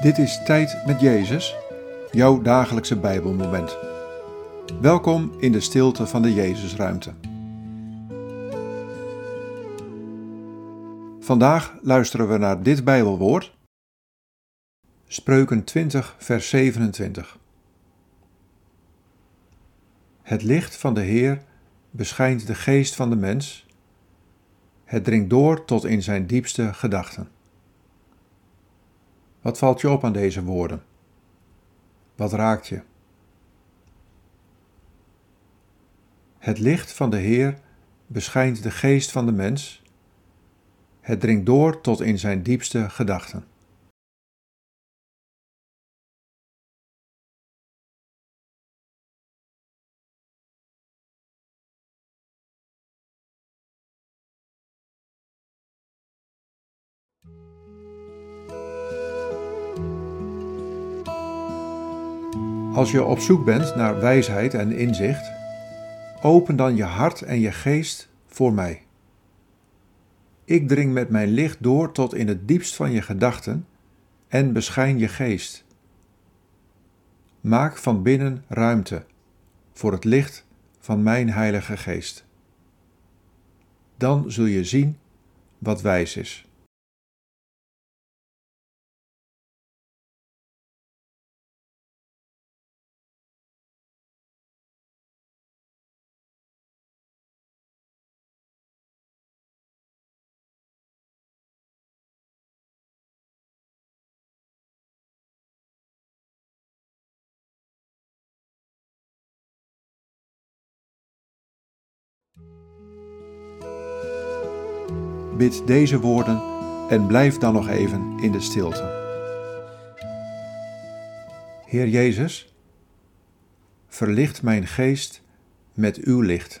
Dit is Tijd met Jezus, jouw dagelijkse Bijbelmoment. Welkom in de stilte van de Jezusruimte. Vandaag luisteren we naar dit Bijbelwoord. Spreuken 20, vers 27. Het licht van de Heer beschijnt de geest van de mens. Het dringt door tot in zijn diepste gedachten. Wat valt je op aan deze woorden? Wat raakt je? Het licht van de Heer beschijnt de geest van de mens. Het dringt door tot in zijn diepste gedachten. Als je op zoek bent naar wijsheid en inzicht, open dan je hart en je geest voor mij. Ik dring met mijn licht door tot in het diepst van je gedachten en beschijn je geest. Maak van binnen ruimte voor het licht van mijn Heilige Geest. Dan zul je zien wat wijs is. Bid deze woorden en blijf dan nog even in de stilte. Heer Jezus, verlicht mijn geest met uw licht.